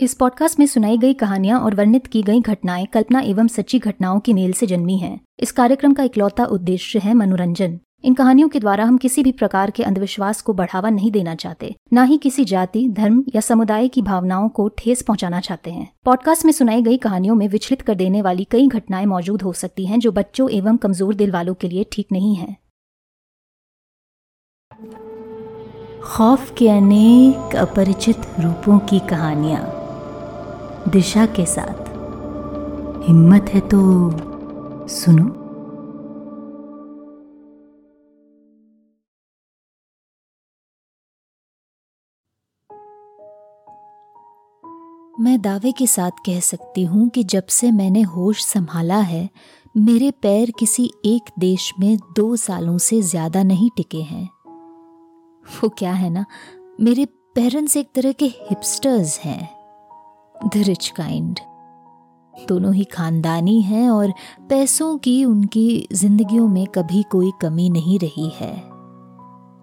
इस पॉडकास्ट में सुनाई गई कहानियाँ और वर्णित की गई घटनाएँ कल्पना एवं सच्ची घटनाओं की मेल से जन्मी हैं। इस कार्यक्रम का इकलौता उद्देश्य है मनोरंजन। इन कहानियों के द्वारा हम किसी भी प्रकार के अंधविश्वास को बढ़ावा नहीं देना चाहते, न ही किसी जाति, धर्म या समुदाय की भावनाओं को ठेस पहुंचाना चाहते हैं। पॉडकास्ट में सुनाई गई कहानियों में विचलित कर देने वाली कई घटनाएँ मौजूद हो सकती हैं जो बच्चों एवं कमज़ोर दिल वालों के लिए ठीक नहीं है। खौफ के अनेक अपरिचित रूपों की कहानियाँ। दिशा के साथ। हिम्मत है तो सुनो। मैं दावे के साथ कह सकती हूँ कि जब से मैंने होश संभाला है, मेरे पैर किसी एक देश में दो सालों से ज़्यादा नहीं टिके हैं। वो क्या है ना? मेरे पेरेंट्स एक तरह के हिपस्टर्स हैं। द रिच काइंड दोनों ही खानदानी हैं और पैसों की उनकी जिंदगियों में कभी कोई कमी नहीं रही है।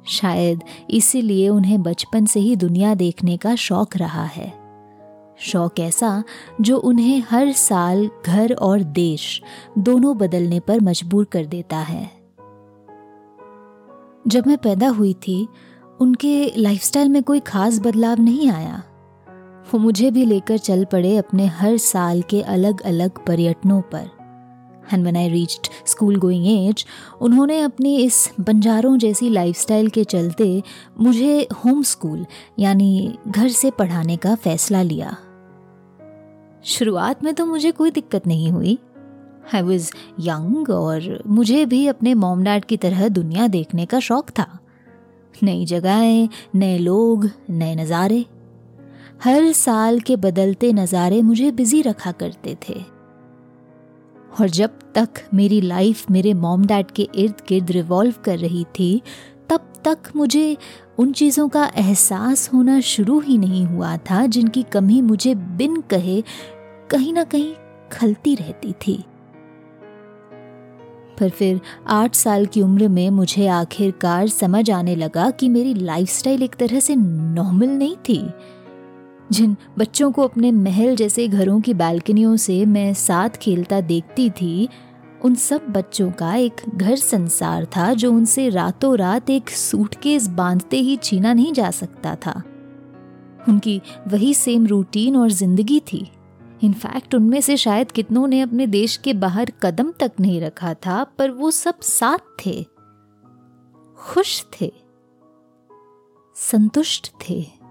शायद इसीलिए उन्हें बचपन से ही दुनिया देखने का शौक रहा है। शौक ऐसा जो उन्हें हर साल घर और देश दोनों बदलने पर मजबूर कर देता है। जब मैं पैदा हुई थी, उनके लाइफस्टाइल में कोई खास बदलाव नहीं आया। वो मुझे भी लेकर चल पड़े अपने हर साल के अलग अलग पर्यटनों पर। And when I reached school going age उन्होंने अपनी इस बंजारों जैसी लाइफस्टाइल के चलते मुझे होम स्कूल यानी घर से पढ़ाने का फैसला लिया। शुरुआत में तो मुझे कोई दिक्कत नहीं हुई। आई वॉज़ यंग और मुझे भी अपने मोम डैड की तरह दुनिया देखने का शौक था। नई जगहें, नए लोग, नए नज़ारे। हर साल के बदलते नज़ारे मुझे बिज़ी रखा करते थे। और जब तक मेरी लाइफ मेरे मॉम डैड के इर्द गिर्द रिवॉल्व कर रही थी, तब तक मुझे उन चीज़ों का एहसास होना शुरू ही नहीं हुआ था, जिनकी कमी मुझे बिन कहे कहीं ना कहीं खलती रहती थी। पर फिर आठ साल की उम्र में मुझे आखिरकार समझ आने लगा कि मेरी लाइफस्टाइल एक तरह से नॉर्मल नहीं थी। जिन बच्चों को अपने महल जैसे घरों की बालकनियों से मैं साथ खेलता देखती थी, उन सब बच्चों का एक घर संसार था जो उनसे रातों रात एक सूटकेस बांधते ही छीना नहीं जा सकता था। उनकी वही सेम रूटीन और ज़िंदगी थी। इनफैक्ट उनमें से शायद कितनों ने अपने देश के बाहर कदम तक नहीं रखा था, पर वो सब साथ थे। खुश थे। संतुष्ट थे।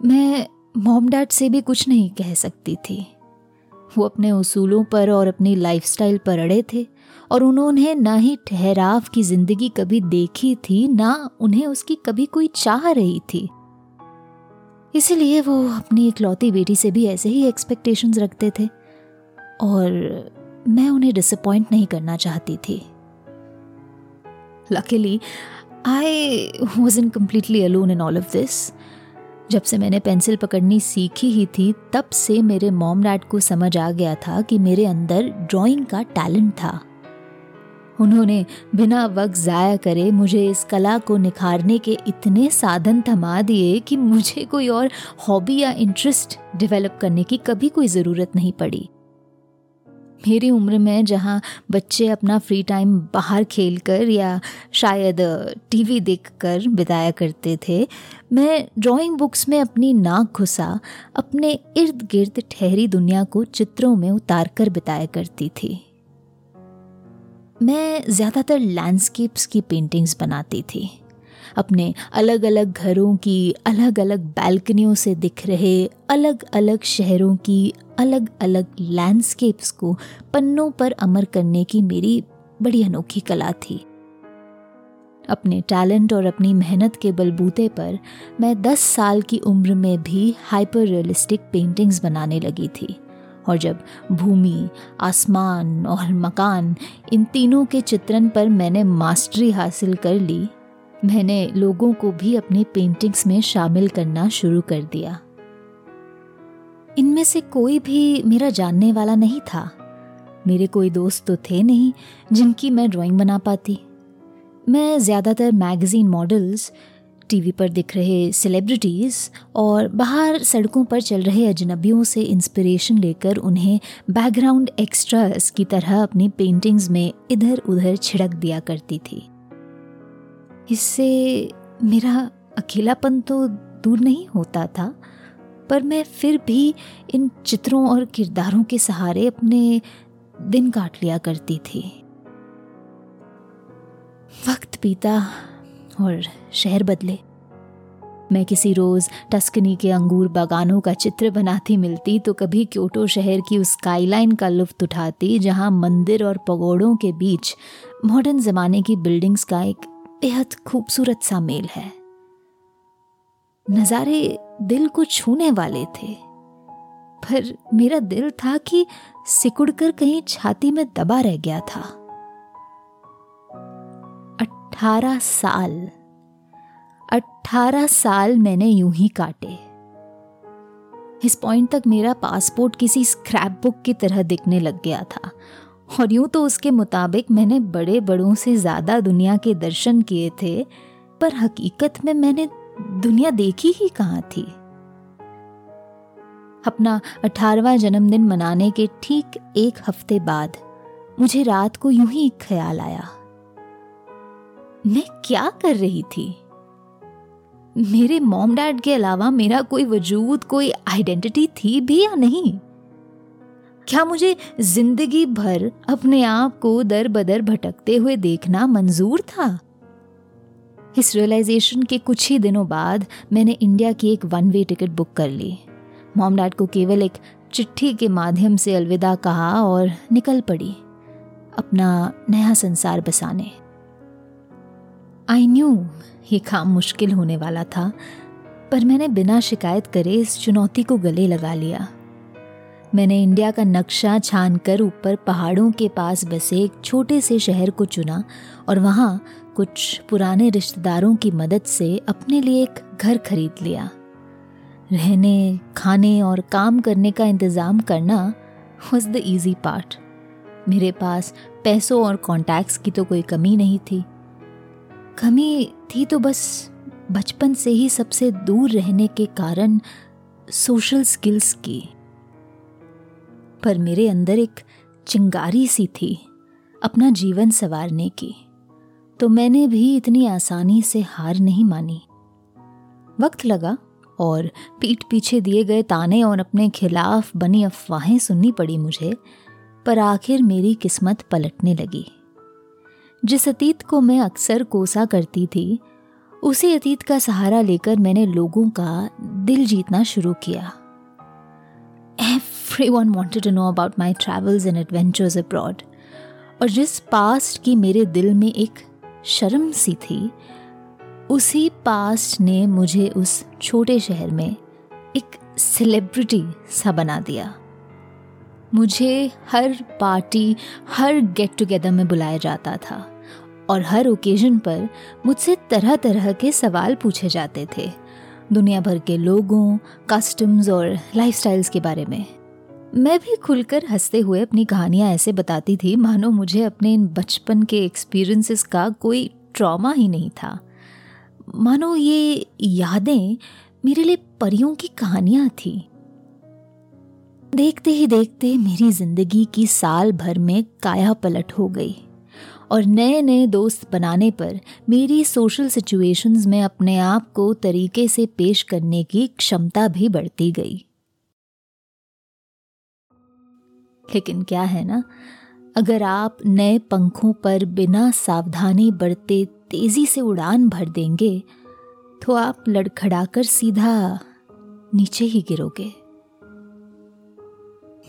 मैं मॉम डैड से भी कुछ नहीं कह सकती थी। वो अपने उसूलों पर और अपनी लाइफस्टाइल पर अड़े थे और उन्होंने ना ही ठहराव की ज़िंदगी कभी देखी थी, ना उन्हें उसकी कभी कोई चाह रही थी। इसीलिए वो अपनी इकलौती बेटी से भी ऐसे ही एक्सपेक्टेशंस रखते थे और मैं उन्हें डिसअपॉइंट नहीं करना चाहती थी। Luckily I was in completely alone in all of this जब से मैंने पेंसिल पकड़नी सीखी ही थी, तब से मेरे मॉम डैड को समझ आ गया था कि मेरे अंदर ड्राइंग का टैलेंट था। उन्होंने बिना वक्त ज़ाया करे मुझे इस कला को निखारने के इतने साधन थमा दिए कि मुझे कोई और हॉबी या इंटरेस्ट डेवलप करने की कभी कोई ज़रूरत नहीं पड़ी। मेरी उम्र में जहाँ बच्चे अपना फ्री टाइम बाहर खेलकर या शायद टीवी देखकर बिताया करते थे, मैं ड्राइंग बुक्स में अपनी नाक घुसा, अपने इर्द गिर्द ठहरी दुनिया को चित्रों में उतार कर बिताया करती थी। मैं ज़्यादातर लैंडस्केप्स की पेंटिंग्स बनाती थी। अपने अलग अलग घरों की अलग अलग बैल्कनियों से दिख रहे अलग अलग शहरों की अलग अलग लैंडस्केप्स को पन्नों पर अमर करने की मेरी बड़ी अनोखी कला थी। अपने टैलेंट और अपनी मेहनत के बलबूते पर मैं 10 साल की उम्र में भी हाइपर रियलिस्टिक पेंटिंग्स बनाने लगी थी। और जब भूमि, आसमान और मकान इन तीनों के चित्रण पर मैंने मास्टरी हासिल कर ली मैंने लोगों को भी अपनी पेंटिंग्स में शामिल करना शुरू कर दिया। इनमें से कोई भी मेरा जानने वाला नहीं था। मेरे कोई दोस्त तो थे नहीं, जिनकी मैं ड्राइंग बना पाती। मैं ज़्यादातर मैगज़ीन मॉडल्स टीवी पर दिख रहे सेलिब्रिटीज़ और बाहर सड़कों पर चल रहे अजनबियों से इंस्पिरेशन लेकर उन्हें बैकग्राउंड एक्स्ट्रास की तरह अपनी पेंटिंग्स में इधर उधर छिड़क दिया करती थी। इससे मेरा अकेलापन तो दूर नहीं होता था, पर मैं फिर भी इन चित्रों और किरदारों के सहारे अपने दिन काट लिया करती थी। वक्त बीता और शहर बदले। मैं किसी रोज टस्कनी के अंगूर बागानों का चित्र बनाती मिलती तो कभी क्योटो शहर की उस स्काईलाइन का लुफ्त उठाती, जहाँ मंदिर और पगोड़ों के बीच मॉडर्न जमाने की बिल्डिंग्स का एक बेहद खूबसूरत सा मेल है। नज़ारे दिल को छूने वाले थे, पर मेरा दिल था कि सिकुड़कर कहीं छाती में दबा रह गया था। अठारह साल अठारह साल मैंने यूँ ही काटे। इस पॉइंट तक मेरा पासपोर्ट किसी स्क्रैप बुक की तरह दिखने लग गया था। और यूँ तो उसके मुताबिक मैंने बड़े बड़ों से ज़्यादा दुनिया के दर्शन किए थे, पर हकीकत में मैंने दुनिया देखी ही कहाँ थी? अपना अठारवा जन्मदिन मनाने के ठीक एक हफ़्ते बाद मुझे रात को यूँ ही एक ख्याल आया। मैं क्या कर रही थी? मेरे मॉम डैड के अलावा मेरा कोई वजूद, कोई आइडेंटिटी थी भी या नहीं? क्या मुझे ज़िंदगी भर अपने आप को दर बदर भटकते हुए देखना मंजूर था? इस रियलाइजेशन के कुछ ही दिनों बाद मैंने इंडिया की एक वन वे टिकट बुक कर ली। मॉम डैड को केवल एक चिट्ठी के माध्यम से अलविदा कहा और निकल पड़ी, अपना नया संसार बसाने। आई न्यू ये काम मुश्किल होने वाला था, पर मैंने बिना शिकायत करे इस चुनौती को गले लगा लिया। मैंने इंडिया का नक्शा छान कर ऊपर पहाड़ों के पास बसे एक छोटे से शहर को चुना और वहाँ कुछ पुराने रिश्तेदारों की मदद से अपने लिए एक घर खरीद लिया। रहने, खाने और काम करने का इंतज़ाम करना वॉज़ द ईजी पार्ट मेरे पास पैसों और कॉन्टैक्ट्स की तो कोई कमी नहीं थी। कमी थी तो बस बचपन से ही सबसे दूर रहने के कारण सोशल स्किल्स की। पर मेरे अंदर एक चिंगारी सी थी अपना जीवन संवारने की। तो मैंने भी इतनी आसानी से हार नहीं मानी। वक्त लगा और पीठ पीछे दिए गए ताने और अपने खिलाफ बनी अफवाहें सुननी पड़ी मुझे, पर आखिर मेरी किस्मत पलटने लगी। जिस अतीत को मैं अक्सर कोसा करती थी, उसी अतीत का सहारा लेकर मैंने लोगों का दिल जीतना शुरू किया। Everyone wanted to know about my travels and adventures abroad. और जिस पास्ट की मेरे दिल में एक शर्म सी थी, उसी पास्ट ने मुझे उस छोटे शहर में एक सेलिब्रिटी सा बना दिया मुझे हर पार्टी हर गेट टुगेदर में बुलाया जाता था और हर ओकेजन पर मुझसे तरह तरह के सवाल पूछे जाते थे दुनिया भर के लोगों कस्टम्स और लाइफस्टाइल्स के बारे में। मैं भी खुलकर हँसते हुए अपनी कहानियाँ ऐसे बताती थी, मानो मुझे अपने इन बचपन के एक्सपीरियंसेस का कोई ट्रॉमा ही नहीं था। मानो ये यादें मेरे लिए परियों की कहानियाँ थी। देखते ही देखते मेरी ज़िंदगी की साल भर में काया पलट हो गई। और नए नए दोस्त बनाने पर मेरी सोशल सिचुएशंस में अपने आप को तरीके से पेश करने की क्षमता भी बढ़ती गई। लेकिन क्या है ना, अगर आप नए पंखों पर बिना सावधानी बरते तेज़ी से उड़ान भर देंगे तो आप लड़खड़ाकर सीधा नीचे ही गिरोगे।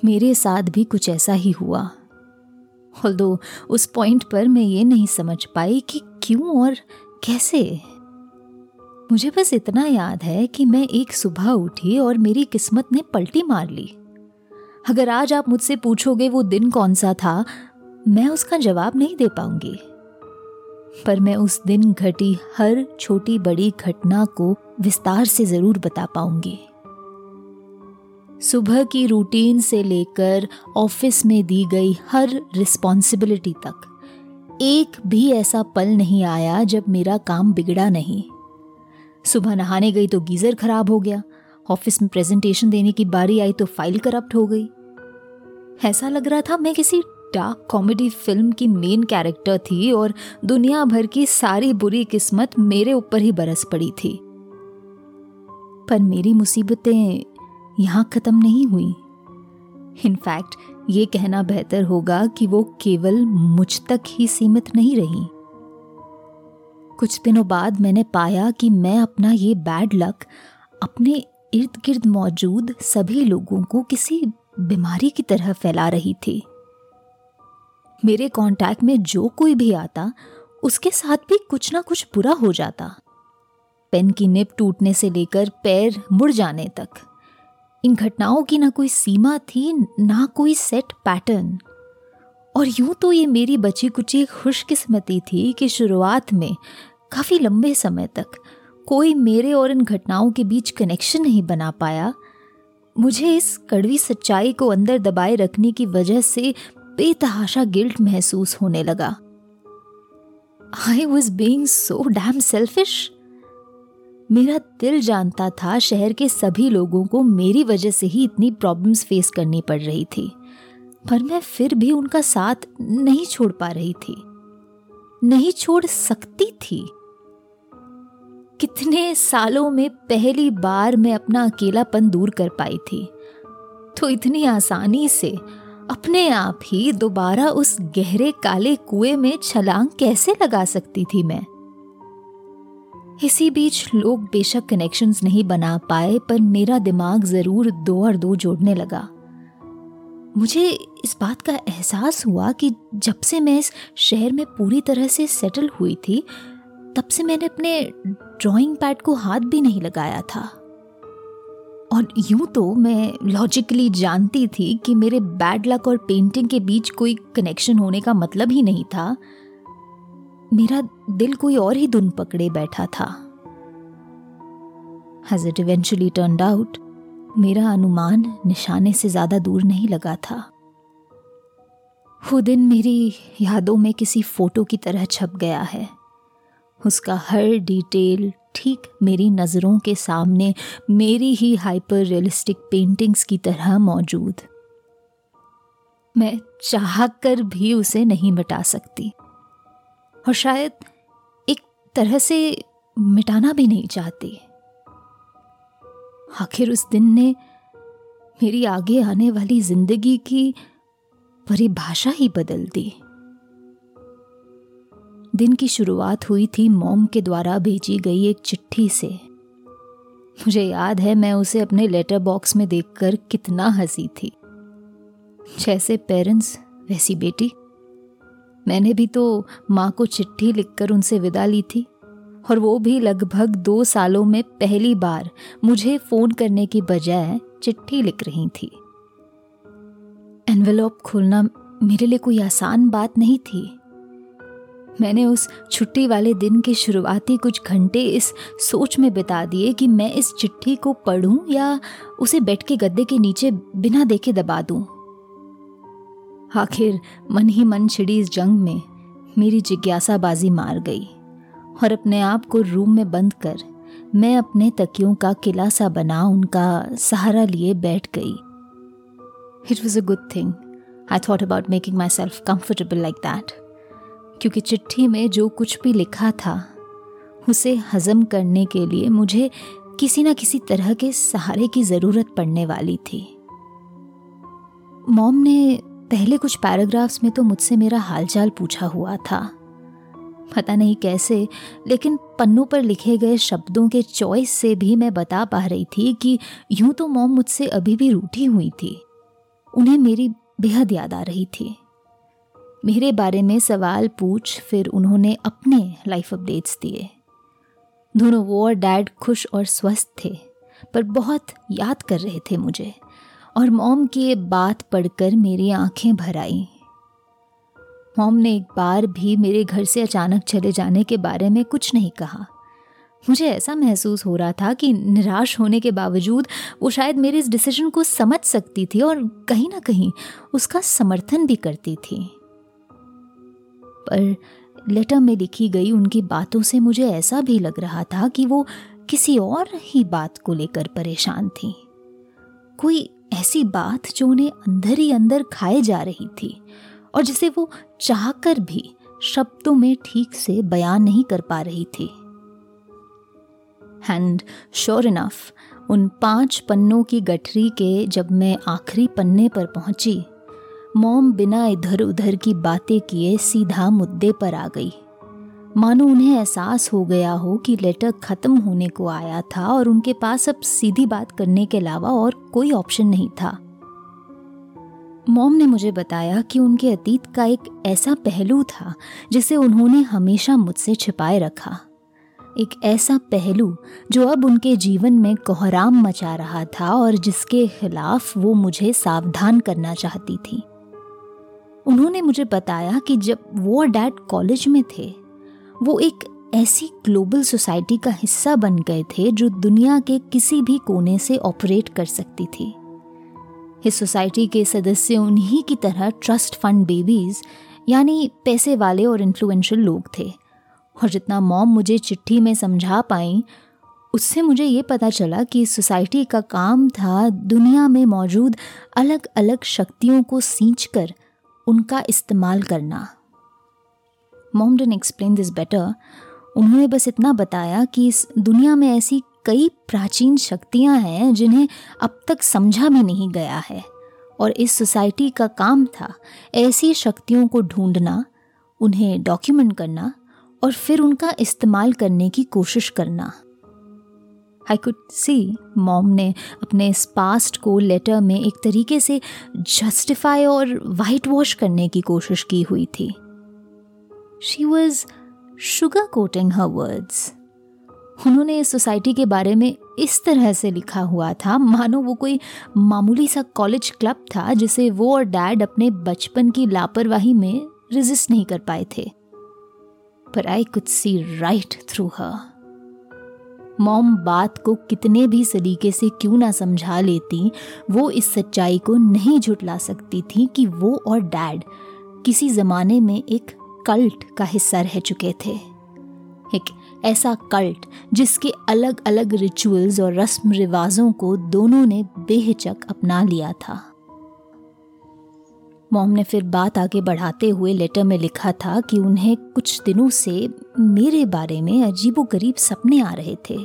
मेरे साथ भी कुछ ऐसा ही हुआ। दो उस पॉइंट पर मैं ये नहीं समझ पाई कि क्यों और कैसे। मुझे बस इतना याद है कि मैं एक सुबह उठी और मेरी किस्मत ने पलटी मार ली। अगर आज आप मुझसे पूछोगे वो दिन कौन सा था, मैं उसका जवाब नहीं दे पाऊँगी। पर मैं उस दिन घटी हर छोटी बड़ी घटना को विस्तार से ज़रूर बता पाऊँगी। सुबह की रूटीन से लेकर ऑफ़िस में दी गई हर रिस्पॉन्सिबिलिटी तक। एक भी ऐसा पल नहीं आया जब मेरा काम बिगड़ा नहीं। सुबह नहाने गई तो गीज़र खराब हो गया। ऑफ़िस में प्रेजेंटेशन देने की बारी आई तो फ़ाइल करप्ट हो गई। ऐसा लग रहा था मैं किसी डार्क कॉमेडी फ़िल्म की मेन कैरेक्टर थी और दुनिया भर की सारी बुरी किस्मत मेरे ऊपर ही बरस पड़ी थी। पर मेरी मुसीबतें यहाँ खत्म नहीं हुई। इनफैक्ट ये कहना बेहतर होगा कि वो केवल मुझ तक ही सीमित नहीं रही। कुछ दिनों बाद मैंने पाया कि मैं अपना ये बैड लक अपने इर्द गिर्द मौजूद सभी लोगों को किसी बीमारी की तरह फैला रही थी। मेरे कांटेक्ट में जो कोई भी आता, उसके साथ भी कुछ ना कुछ बुरा हो जाता। पेन की निप टूटने से लेकर पैर मुड़ जाने तक। इन घटनाओं की ना कोई सीमा थी, ना कोई सेट पैटर्न और यूँ तो ये मेरी बची कुची खुशकिस्मती थी कि शुरुआत में, काफ़ी लंबे समय तक, कोई मेरे और इन घटनाओं के बीच कनेक्शन नहीं बना पाया। मुझे इस कड़वी सच्चाई को अंदर दबाए रखने की वजह से बेतहाशा गिल्ट महसूस होने लगा। I was being so damn selfish मेरा दिल जानता था शहर के सभी लोगों को मेरी वजह से ही इतनी प्रॉब्लम्स फेस करनी पड़ रही थी। पर मैं फिर भी उनका साथ नहीं छोड़ पा रही थी। नहीं छोड़ सकती थी। कितने सालों में पहली बार मैं अपना अकेलापन दूर कर पाई थी। तो इतनी आसानी से अपने आप ही दोबारा उस गहरे काले कुएँ में छलांग कैसे लगा सकती थी मैं? इसी बीच लोग बेशक कनेक्शंस नहीं बना पाए, पर मेरा दिमाग ज़रूर दो और दो जोड़ने लगा। मुझे इस बात का एहसास हुआ कि जब से मैं इस शहर में पूरी तरह से सेटल हुई थी, तब से मैंने अपने ड्राइंग पैड को हाथ भी नहीं लगाया था। और यूँ तो मैं लॉजिकली जानती थी कि मेरे बैड लक और पेंटिंग के बीच कोई कनेक्शन होने का मतलब ही नहीं था। मेरा दिल कोई और ही धुन पकड़े बैठा था। As it eventually turned out मेरा अनुमान निशाने से ज़्यादा दूर नहीं लगा था। वो दिन मेरी यादों में किसी फ़ोटो की तरह छप गया है। उसका हर डिटेल ठीक मेरी नज़रों के सामने मेरी ही हाइपर रियलिस्टिक पेंटिंग्स की तरह मौजूद। मैं चाह कर भी उसे नहीं मिटा सकती। और शायद एक तरह से मिटाना भी नहीं चाहती। आखिर उस दिन ने मेरी आगे आने वाली ज़िंदगी की परिभाषा ही बदल दी। दिन की शुरुआत हुई थी मोम के द्वारा भेजी गई एक चिट्ठी से। मुझे याद है मैं उसे अपने लेटर बॉक्स में देखकर कितना हँसी थी। जैसे पेरेंट्स, वैसी बेटी। मैंने भी तो माँ को चिट्ठी लिखकर उनसे विदा ली थी, और वो भी लगभग दो सालों में पहली बार मुझे फ़ोन करने की बजाय चिट्ठी लिख रही थी एनवेलॉप खोलना मेरे लिए कोई आसान बात नहीं थी मैंने उस छुट्टी वाले दिन के शुरुआती कुछ घंटे इस सोच में बिता दिए कि मैं इस चिट्ठी को पढ़ूं या उसे बेड के गद्दे के नीचे बिना देखे दबा दूँ। आखिर मन ही मन छिड़ी इस जंग में, मेरी जिज्ञासा बाजी मार गई और अपने आप को रूम में बंद कर मैं अपने तकियों का किला सा बना, उनका सहारा लिए बैठ गई। It was a good thing I thought about making myself comfortable like that क्योंकि चिट्ठी में जो कुछ भी लिखा था, उसे हजम करने के लिए मुझे किसी न किसी तरह के सहारे की ज़रूरत पड़ने वाली थी। मॉम ने पहले कुछ पैराग्राफ्स में तो मुझसे मेरा हालचाल पूछा हुआ था। पता नहीं कैसे, लेकिन पन्नों पर लिखे गए शब्दों के चॉइस से भी मैं बता पा रही थी कि यूँ तो मॉम मुझसे अभी भी रूठी हुई थी। उन्हें मेरी बेहद याद आ रही थी। मेरे बारे में सवाल पूछ फिर उन्होंने अपने लाइफ अपडेट्स दिए। दोनों वो और डैड खुश और स्वस्थ थे, पर बहुत याद कर रहे थे मुझे। और मॉम की ये बात पढ़कर मेरी आँखें भर आई। मॉम ने एक बार भी मेरे घर से अचानक चले जाने के बारे में कुछ नहीं कहा। मुझे ऐसा महसूस हो रहा था कि निराश होने के बावजूद वो शायद मेरे इस डिसीज़न को समझ सकती थी और कहीं ना कहीं उसका समर्थन भी करती थी। पर लेटर में लिखी गई उनकी बातों से मुझे ऐसा भी लग रहा था कि वो किसी और ही बात को लेकर परेशान थी। कोई ऐसी बात जो उन्हें अंदर ही अंदर खाए जा रही थी और जिसे वो चाहकर भी शब्दों में ठीक से बयान नहीं कर पा रही थी। एंड श्योर इनफ उन पाँच पन्नों की गठरी के जब मैं आखिरी पन्ने पर पहुँची, मोम बिना इधर उधर की बातें किए सीधा मुद्दे पर आ गई। मानो उन्हें एहसास हो गया हो कि लेटर खत्म होने को आया था और उनके पास अब सीधी बात करने के अलावा और कोई ऑप्शन नहीं था। मॉम ने मुझे बताया कि उनके अतीत का एक ऐसा पहलू था जिसे उन्होंने हमेशा मुझसे छिपाए रखा। एक ऐसा पहलू जो अब उनके जीवन में कोहराम मचा रहा था और जिसके खिलाफ वो मुझे सावधान करना चाहती थी। उन्होंने मुझे बताया कि जब वो डैड कॉलेज में थे वो एक ऐसी ग्लोबल सोसाइटी का हिस्सा बन गए थे जो दुनिया के किसी भी कोने से ऑपरेट कर सकती थी। इस सोसाइटी के सदस्य उन्हीं की तरह ट्रस्ट फंड बेबीज यानी पैसे वाले और इन्फ्लुएंशियल लोग थे। और जितना मॉम मुझे चिट्ठी में समझा पाई, उससे मुझे ये पता चला कि सोसाइटी का काम था दुनिया में मौजूद अलग अलग शक्तियों को सींच कर उनका इस्तेमाल करना। Mom then explain this better उन्होंने बस इतना बताया कि इस दुनिया में ऐसी कई प्राचीन शक्तियाँ हैं जिन्हें अब तक समझा भी नहीं गया है। और इस सोसाइटी का काम था ऐसी शक्तियों को ढूंढना, उन्हें डॉक्यूमेंट करना और फिर उनका इस्तेमाल करने की कोशिश करना। आई कुड सी मॉम ने अपने इस पास्ट को लेटर में एक तरीके से जस्टिफाई और वाइट वॉश करने की कोशिश की हुई थी। She was sugar coating her words उन्होंने इस सोसाइटी के बारे में इस तरह से लिखा हुआ था। मानो वो कोई मामूली सा कॉलेज क्लब था जिसे वो और डैड अपने बचपन की लापरवाही में रेजिस्ट नहीं कर पाए थे। पर I could see right through her mom बात को कितने भी सलीके से क्यों ना समझा लेती, वो इस सच्चाई को नहीं झुटला सकती थी कि वो और डैड किसी जमाने में एक कल्ट का हिस्सा रह चुके थे। एक ऐसा कल्ट जिसके अलग अलग रिचुअल्स और रस्म रिवाजों को दोनों ने बेहिचक अपना लिया था। मॉम ने फिर बात आगे बढ़ाते हुए लेटर में लिखा था कि उन्हें कुछ दिनों से मेरे बारे में अजीबो गरीब सपने आ रहे थे।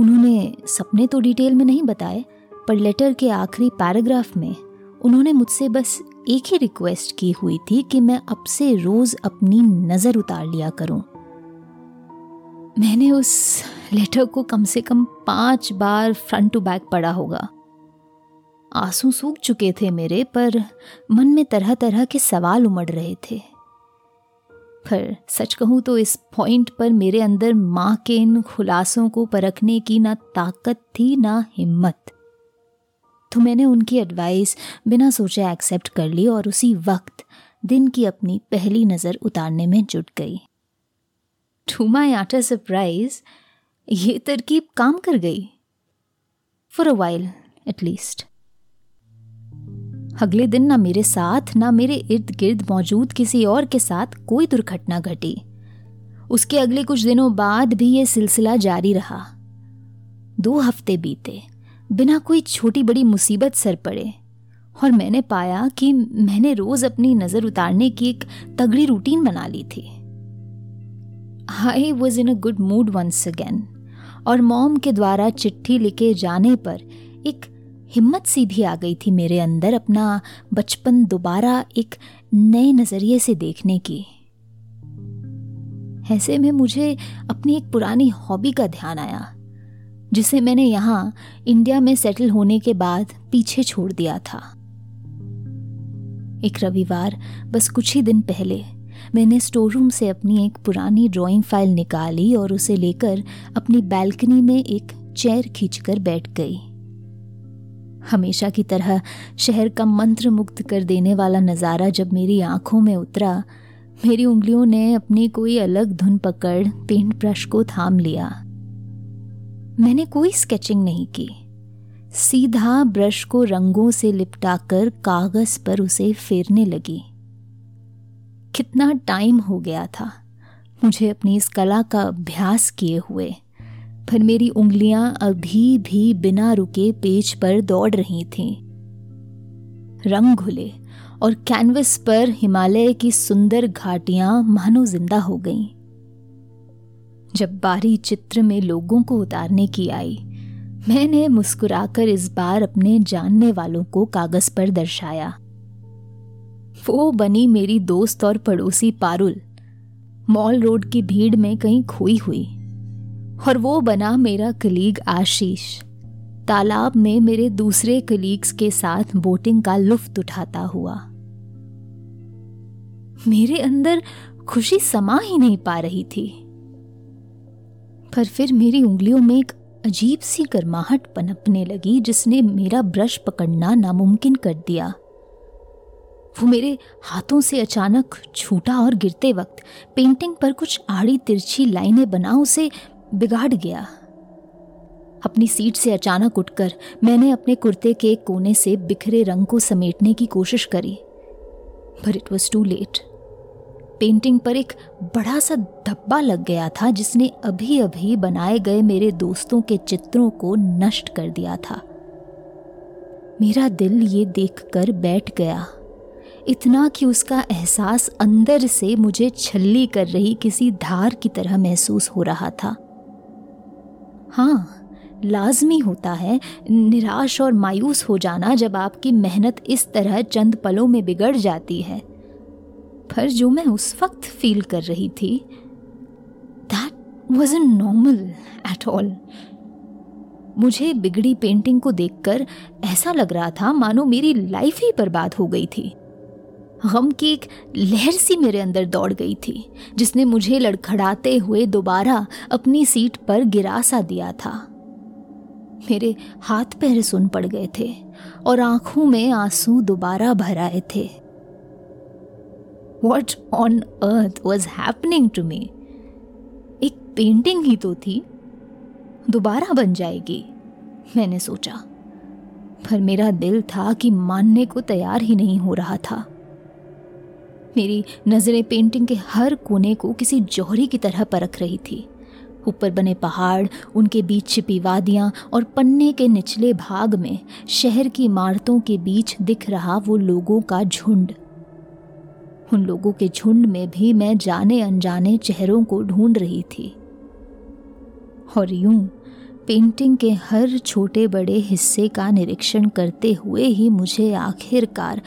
उन्होंने सपने तो डिटेल में नहीं बताए, पर लेटर के आखिरी पैराग्राफ में उन्होंने मुझसे बस एक ही रिक्वेस्ट की हुई थी कि मैं अब से रोज अपनी नज़र उतार लिया करूँ। मैंने उस लेटर को कम से कम पाँच बार फ्रंट टू बैक पढ़ा होगा। आँसू सूख चुके थे मेरे, पर मन में तरह तरह के सवाल उमड़ रहे थे। पर सच कहूँ तो इस पॉइंट पर मेरे अंदर माँ के इन खुलासों को परखने की ना ताकत थी, ना हिम्मत। तो मैंने उनकी एडवाइस बिना सोचे एक्सेप्ट कर ली और उसी वक्त दिन की अपनी पहली नज़र उतारने में जुट गई। टू माई आटर सरप्राइज़ ये तरकीब काम कर गई। फॉर अ वाइल एटलीस्ट अगले दिन ना मेरे साथ, ना मेरे इर्द गिर्द मौजूद किसी और के साथ कोई दुर्घटना घटी। उसके अगले कुछ दिनों बाद भी ये सिलसिला जारी रहा। दो हफ़्ते बीते। बिना कोई छोटी बड़ी मुसीबत सर पड़े। और मैंने पाया कि मैंने रोज अपनी नज़र उतारने की एक तगड़ी रूटीन बना ली थी। I was in a good mood once again और मॉम के द्वारा चिट्ठी लिखे जाने पर एक हिम्मत सी भी आ गई थी मेरे अंदर अपना बचपन दोबारा एक नए नज़रिए से देखने की। ऐसे में मुझे अपनी एक पुरानी हॉबी का ध्यान आया। जिसे मैंने यहाँ इंडिया में सेटल होने के बाद पीछे छोड़ दिया था। एक रविवार, बस कुछ ही दिन पहले, मैंने स्टोर रूम से अपनी एक पुरानी ड्राइंग फ़ाइल निकाली और उसे लेकर अपनी बैल्कनी में एक चेयर खींचकर बैठ गई। हमेशा की तरह शहर का मंत्र मुक्त कर देने वाला नज़ारा जब मेरी आँखों में उतरा, मेरी उंगलियों ने अपनी कोई अलग धुन पकड़ पेंट ब्रश को थाम लिया। मैंने कोई स्केचिंग नहीं की। सीधा ब्रश को रंगों से लिपटाकर कागज़ पर उसे फेरने लगी। कितना टाइम हो गया था। मुझे अपनी इस कला का अभ्यास किए हुए, पर मेरी उंगलियाँ अभी भी बिना रुके पेज पर दौड़ रही थीं। रंग घुले और कैनवस पर हिमालय की सुंदर घाटियाँ मानो ज़िंदा हो गईं। जब बारी चित्र में लोगों को उतारने की आई, मैंने मुस्कुराकर इस बार अपने जानने वालों को कागज़ पर दर्शाया। वो बनी मेरी दोस्त और पड़ोसी पारुल, मॉल रोड की भीड़ में कहीं खोई हुई, और वो बना मेरा कलीग आशीष, तालाब में मेरे दूसरे कलीग्स के साथ बोटिंग का लुफ्त उठाता हुआ। मेरे अंदर खुशी समा ही नहीं पा रही थी। पर फिर मेरी उंगलियों में एक अजीब सी गर्माहट पनपने लगी, जिसने मेरा ब्रश पकड़ना नामुमकिन कर दिया। वो मेरे हाथों से अचानक छूटा और गिरते वक्त पेंटिंग पर कुछ आड़ी तिरछी लाइनें बना उसे बिगाड़ गया। अपनी सीट से अचानक उठकर मैंने अपने कुर्ते के कोने से बिखरे रंग को समेटने की कोशिश करी, पर it was too late painting पर एक बड़ा सा धब्बा लग गया था, जिसने अभी अभी बनाए गए मेरे दोस्तों के चित्रों को नष्ट कर दिया था। मेरा दिल ये देखकर बैठ गया। इतना कि उसका एहसास अंदर से मुझे छल्ली कर रही किसी धार की तरह महसूस हो रहा था। हाँ लाजमी होता है, निराश और मायूस हो जाना जब आपकी मेहनत इस तरह चंद पलों में बिगड़ जाती है। पर जो मैं उस वक्त फील कर रही थी that was normal at all मुझे बिगड़ी पेंटिंग को देखकर ऐसा लग रहा था मानो मेरी लाइफ ही बर्बाद हो गई थी। गम की एक लहर सी मेरे अंदर दौड़ गई थी, जिसने मुझे लड़खड़ाते हुए दोबारा अपनी सीट पर गिरा सा दिया था। मेरे हाथ पैर सुन पड़ गए थे और आँखों में आँसू दोबारा भर आए थे। What on earth was happening to me एक पेंटिंग ही तो थी। दोबारा बन जाएगी, मैंने सोचा। पर मेरा दिल था कि मानने को तैयार ही नहीं हो रहा था। मेरी नज़रें पेंटिंग के हर कोने को किसी जौहरी की तरह परख रही थी। ऊपर बने पहाड़, उनके बीच छिपी वादियाँ और पन्ने के निचले भाग में शहर की इमारतों के बीच दिख रहा वो लोगों का झुंड। उन लोगों के झुंड में भी मैं जाने अनजाने चेहरों को ढूंढ रही थी। और यूँ पेंटिंग के हर छोटे बड़े हिस्से का निरीक्षण करते हुए ही मुझे आखिरकार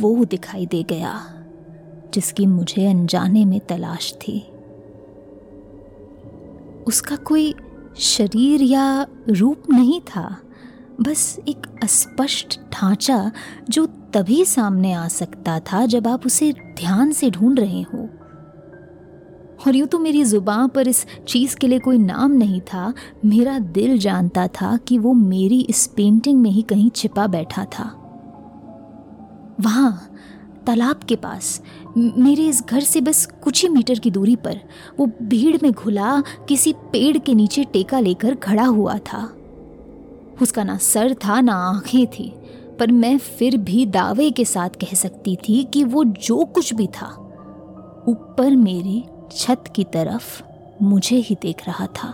वो दिखाई दे गया, जिसकी मुझे अनजाने में तलाश थी। उसका कोई शरीर या रूप नहीं था, बस एक अस्पष्ट ढांचा जो तभी सामने आ सकता था जब आप उसे ध्यान से ढूंढ रहे हो। और यूँ तो मेरी ज़ुबान पर इस चीज़ के लिए कोई नाम नहीं था। मेरा दिल जानता था कि वो मेरी इस पेंटिंग में ही कहीं छिपा बैठा था। वहाँ, तालाब के पास मेरे इस घर से बस कुछ ही मीटर की दूरी पर, वो भीड़ में घुला, किसी पेड़ के नीचे टेका लेकर खड़ा हुआ था। उसका ना सर था, ना आँखें थी। पर मैं फिर भी दावे के साथ कह सकती थी कि वो जो कुछ भी था, ऊपर मेरी छत की तरफ़ मुझे ही देख रहा था।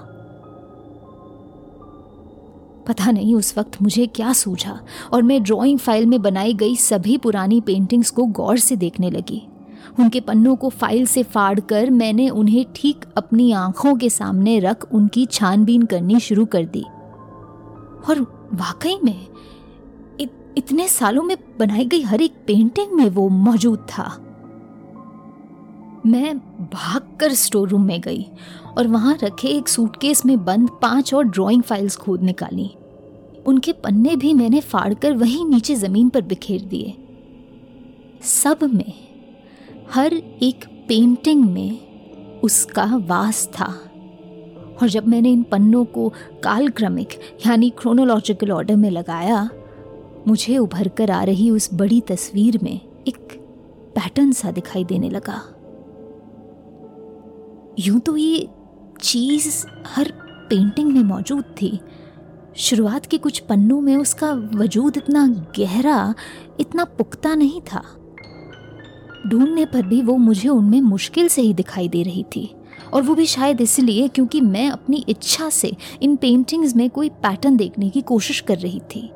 पता नहीं उस वक्त मुझे क्या सूझा और मैं ड्राइंग फ़ाइल में बनाई गई सभी पुरानी पेंटिंग्स को गौर से देखने लगी। उनके पन्नों को फ़ाइल से फाड़ कर मैंने उन्हें ठीक अपनी आँखों के सामने रख उनकी छानबीन करनी शुरू कर दी। और वाकई में इतने सालों में बनाई गई हर एक पेंटिंग में वो मौजूद था। मैं भागकर स्टोर रूम में गई और वहाँ रखे एक सूटकेस में बंद पाँच और ड्राइंग फाइल्स खोद निकाली। उनके पन्ने भी मैंने फाड़कर वहीं नीचे ज़मीन पर बिखेर दिए। सब में, हर एक पेंटिंग में उसका वास था। और जब मैंने इन पन्नों को कालक्रमिक, यानी क्रोनोलॉजिकल ऑर्डर में लगाया मुझे उभर कर आ रही उस बड़ी तस्वीर में एक पैटर्न सा दिखाई देने लगा। यूँ तो ये चीज़ हर पेंटिंग में मौजूद थी। शुरुआत के कुछ पन्नों में उसका वजूद इतना गहरा, इतना पुख्ता नहीं था। ढूँढने पर भी वो मुझे उनमें मुश्किल से ही दिखाई दे रही थी। और वो भी शायद इसलिए क्योंकि मैं अपनी इच्छा से इन पेंटिंग्स में कोई पैटर्न देखने की कोशिश कर रही थी।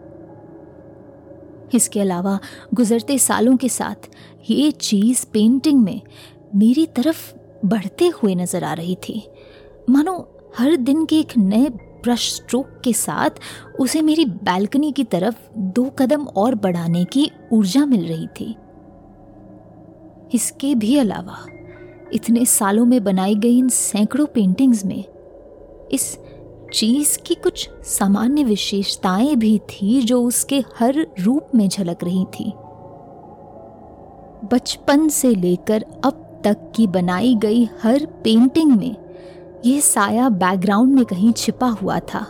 इसके अलावा गुजरते सालों के साथ ये चीज़ पेंटिंग में मेरी तरफ़ बढ़ते हुए नज़र आ रही थी। मानो हर दिन के एक नए ब्रश स्ट्रोक के साथ उसे मेरी बैल्कनी की तरफ़ दो कदम और बढ़ाने की ऊर्जा मिल रही थी। इसके भी अलावा इतने सालों में बनाई गई इन सैकड़ों पेंटिंग्स में इस चीज़ की कुछ सामान्य विशेषताएँ भी थी जो उसके हर रूप में झलक रही थी। बचपन से लेकर अब तक की बनाई गई हर पेंटिंग में यह साया बैकग्राउंड में कहीं छिपा हुआ था।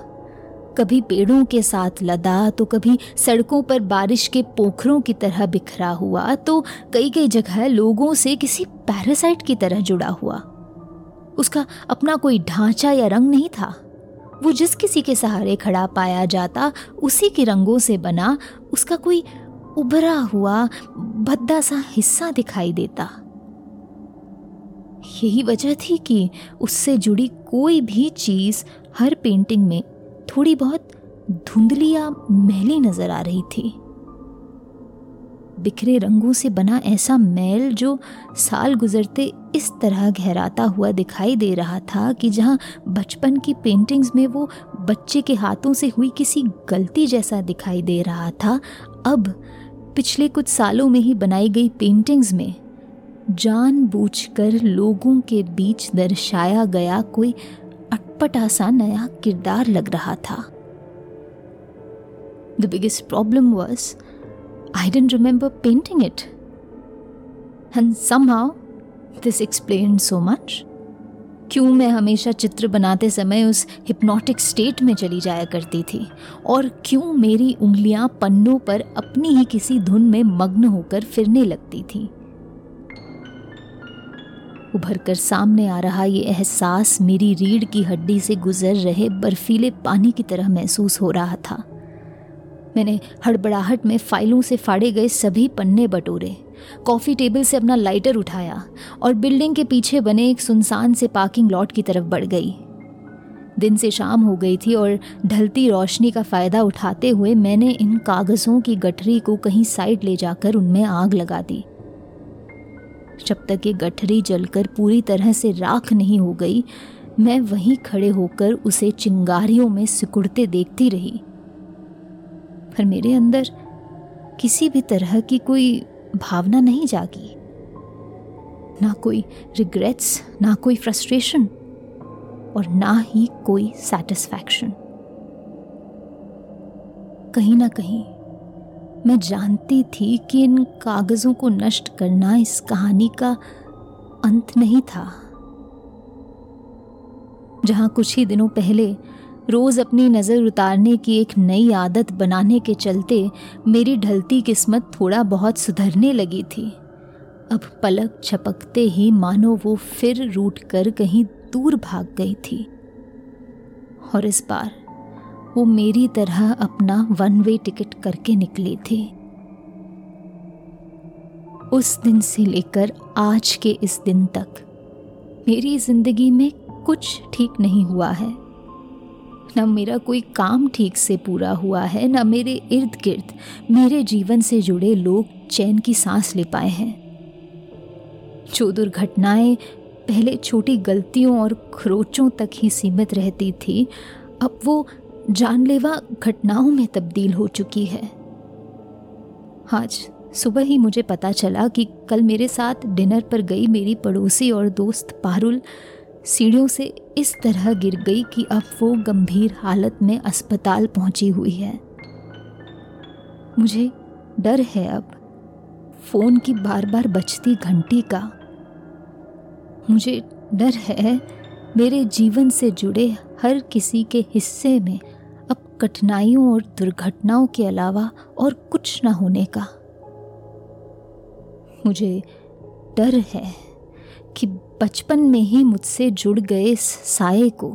कभी पेड़ों के साथ लदा तो कभी सड़कों पर बारिश के पोखरों की तरह बिखरा हुआ तो कई कई जगह लोगों से किसी पैरासाइट की तरह जुड़ा हुआ। उसका अपना कोई ढांचा या रंग नहीं था। वो जिस किसी के सहारे खड़ा पाया जाता, उसी के रंगों से बना, उसका कोई उभरा हुआ, भद्दा सा हिस्सा दिखाई देता। यही वजह थी कि उससे जुड़ी कोई भी चीज़ हर पेंटिंग में थोड़ी बहुत धुंधली या मैली नज़र आ रही थी। बिखरे रंगों से बना ऐसा मैल जो साल गुजरते इस तरह गहराता हुआ दिखाई दे रहा था कि जहाँ बचपन की पेंटिंग्स में वो बच्चे के हाथों से हुई किसी गलती जैसा दिखाई दे रहा था, अब पिछले कुछ सालों में ही बनाई गई पेंटिंग्स में जानबूझकर लोगों के बीच दर्शाया गया कोई अटपटा सा नया किरदार लग रहा था। The biggest problem was I didn't remember painting it and somehow this explain so much क्यों मैं हमेशा चित्र बनाते समय उस हिप्नोटिक स्टेट में चली जाया करती थी? और क्यों मेरी उंगलियाँ पन्नों पर अपनी ही किसी धुन में मग्न होकर फिरने लगती थी? उभर कर सामने आ रहा ये एहसास मेरी रीढ़ की हड्डी से गुजर रहे बर्फीले पानी की तरह महसूस हो रहा था। मैंने हड़बड़ाहट में फाइलों से फाड़े गए सभी पन्ने बटोरे। कॉफ़ी टेबल से अपना लाइटर उठाया और बिल्डिंग के पीछे बने एक सुनसान से पार्किंग लॉट की तरफ़ बढ़ गई। दिन से शाम हो गई थी और ढलती रोशनी का फ़ायदा उठाते हुए मैंने इन कागज़ों की गठरी को कहीं साइड ले जाकर उनमें आग लगा दी। जब तक ये गठरी जलकर पूरी तरह से राख नहीं हो गई, मैं वहीं खड़े होकर उसे चिंगारियों में सिकुड़ते देखती रही। पर मेरे अंदर किसी भी तरह की कोई भावना नहीं जागी। ना कोई रिग्रेट्स ना कोई फ्रस्ट्रेशन और ना ही कोई सेटिस्फैक्शन कहीं ना कहीं मैं जानती थी कि इन कागज़ों को नष्ट करना इस कहानी का अंत नहीं था। जहाँ कुछ ही दिनों पहले रोज अपनी नज़र उतारने की एक नई आदत बनाने के चलते मेरी ढलती किस्मत थोड़ा बहुत सुधरने लगी थी। अब पलक छपकते ही मानो वो फिर रूट कर कहीं दूर भाग गई थी। और इस बार वो मेरी तरह अपना वन वे टिकट करके निकली थी। उस दिन से लेकर आज के इस दिन तक मेरी ज़िंदगी में कुछ ठीक नहीं हुआ है। न मेरा कोई काम ठीक से पूरा हुआ है, न मेरे इर्द गिर्द मेरे जीवन से जुड़े लोग चैन की सांस ले पाए हैं। जो दुर्घटनाएँ पहले छोटी गलतियों और खरोचों तक ही सीमित रहती थी, अब वो जानलेवा घटनाओं में तब्दील हो चुकी है। आज सुबह ही मुझे पता चला कि कल मेरे साथ डिनर पर गई मेरी पड़ोसी और दोस्त पारुल सीढ़ियों से इस तरह गिर गई कि अब वो गंभीर हालत में अस्पताल पहुँची हुई है। मुझे डर है अब। फ़ोन की बार बार बजती घंटी का। मुझे डर है मेरे जीवन से जुड़े हर किसी के हिस्से में अब कठिनाइयों और दुर्घटनाओं के अलावा और कुछ ना होने का। मुझे डर है कि बचपन में ही मुझसे जुड़ गए इस साए को,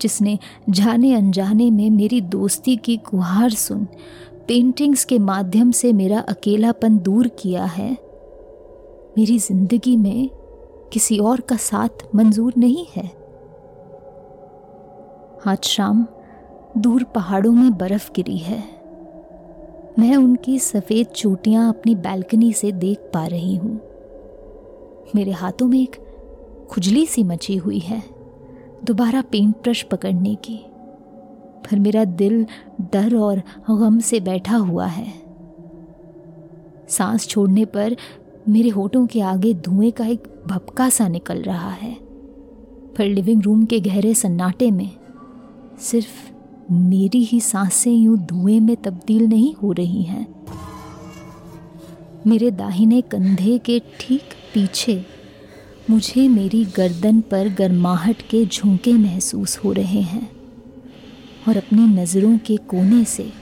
जिसने जाने अनजाने में मेरी दोस्ती की गुहार सुन पेंटिंग्स के माध्यम से मेरा अकेलापन दूर किया है। मेरी ज़िंदगी में किसी और का साथ मंजूर नहीं है। आज शाम दूर पहाड़ों में बर्फ़ गिरी है। मैं उनकी सफ़ेद चोटियाँ अपनी बैल्कनी से देख पा रही हूँ। मेरे हाथों में एक खुजली सी मची हुई है। दोबारा पेंट ब्रश पकड़ने की। पर मेरा दिल डर और गम से बैठा हुआ है। सांस छोड़ने पर मेरे होठों के आगे धुएँ का एक भपका सा निकल रहा है। पर लिविंग रूम के गहरे सन्नाटे में सिर्फ़ मेरी ही साँसें यूँ धुएँ में तब्दील नहीं हो रही हैं। मेरे दाहिने कंधे के ठीक पीछे मुझे मेरी गर्दन पर गर्माहट के झोंके महसूस हो रहे हैं और अपनी नज़रों के कोने से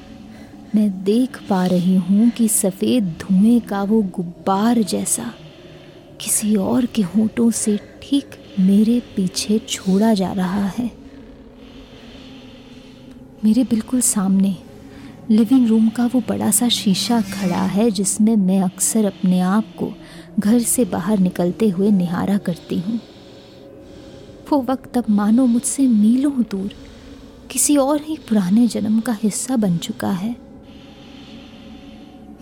मैं देख पा रही हूँ कि सफ़ेद धुएँ का वो गुब्बार जैसा किसी और के होठों से ठीक मेरे पीछे छोड़ा जा रहा है। मेरे बिल्कुल सामने लिविंग रूम का वो बड़ा सा शीशा खड़ा है, जिसमें मैं अक्सर अपने आप को घर से बाहर निकलते हुए निहारा करती हूँ। वो वक्त अब मानो मुझसे मीलों दूर किसी और ही पुराने जन्म का हिस्सा बन चुका है।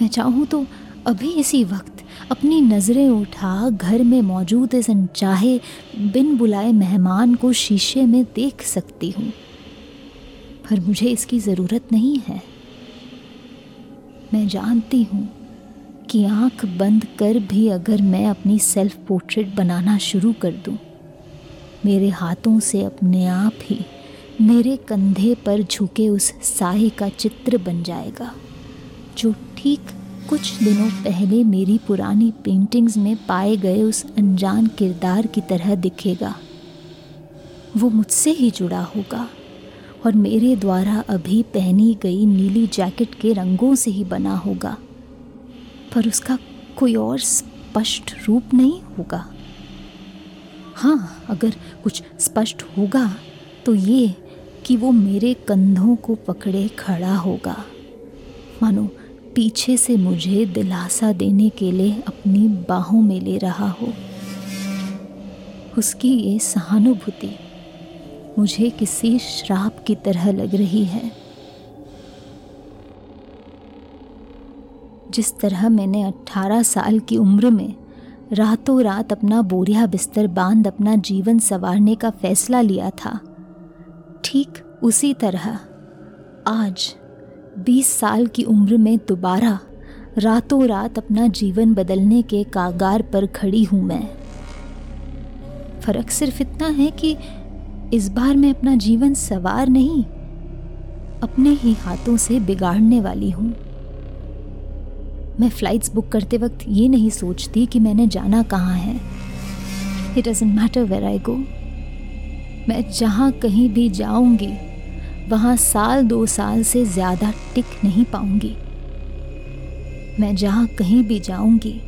मैं चाहूँ तो अभी इसी वक्त अपनी नज़रें उठा, घर में मौजूद इस अनचाहे, बिन बुलाए मेहमान को शीशे में देख सकती हूँ। पर मुझे इसकी ज़रूरत नहीं है। मैं जानती हूँ कि आँख बंद कर भी अगर मैं अपनी सेल्फ पोर्ट्रेट बनाना शुरू कर दूँ, मेरे हाथों से अपने आप ही मेरे कंधे पर झुके उस साहे का चित्र बन जाएगा, जो ठीक कुछ दिनों पहले मेरी पुरानी पेंटिंग्स में पाए गए उस अनजान किरदार की तरह दिखेगा। वो मुझसे ही जुड़ा होगा। और मेरे द्वारा अभी पहनी गई नीली जैकेट के रंगों से ही बना होगा। पर उसका कोई और स्पष्ट रूप नहीं होगा। हाँ अगर कुछ स्पष्ट होगा तो ये कि वो मेरे कंधों को पकड़े खड़ा होगा। मानो, पीछे से मुझे दिलासा देने के लिए अपनी बाहों में ले रहा हो। उसकी ये सहानुभूति मुझे किसी श्राप की तरह लग रही है। जिस तरह मैंने 18 साल की उम्र में रातों रात अपना बोरिया बिस्तर बाँध अपना जीवन संवारने का फैसला लिया था, ठीक उसी तरह आज 20 साल की उम्र में दोबारा रातों रात अपना जीवन बदलने के कागार पर खड़ी हूँ मैं। फ़र्क सिर्फ़ इतना है कि इस बार मैं अपना जीवन सवार नहीं, अपने ही हाथों से बिगाड़ने वाली हूँ। मैं फ्लाइट्स बुक करते वक्त ये नहीं सोचती कि मैंने जाना कहाँ है। It doesn't matter where I go मैं जहाँ कहीं भी जाऊँगी, वहाँ साल दो साल से ज़्यादा टिक नहीं पाऊँगी। मैं जहाँ कहीं भी जाऊँगी,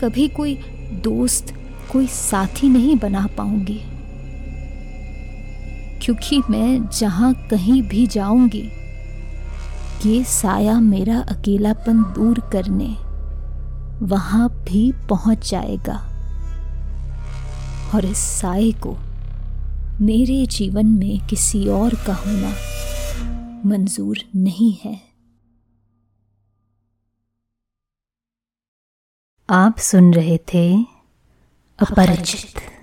कभी कोई दोस्त, कोई साथी नहीं बना पाऊँगी। क्योंकि मैं जहाँ कहीं भी जाऊँगी, ये साया मेरा अकेलापन दूर करने वहाँ भी पहुँच जाएगा। और इस साय को मेरे जीवन में किसी और का होना मंजूर नहीं है। आप सुन रहे थे अपरिचित।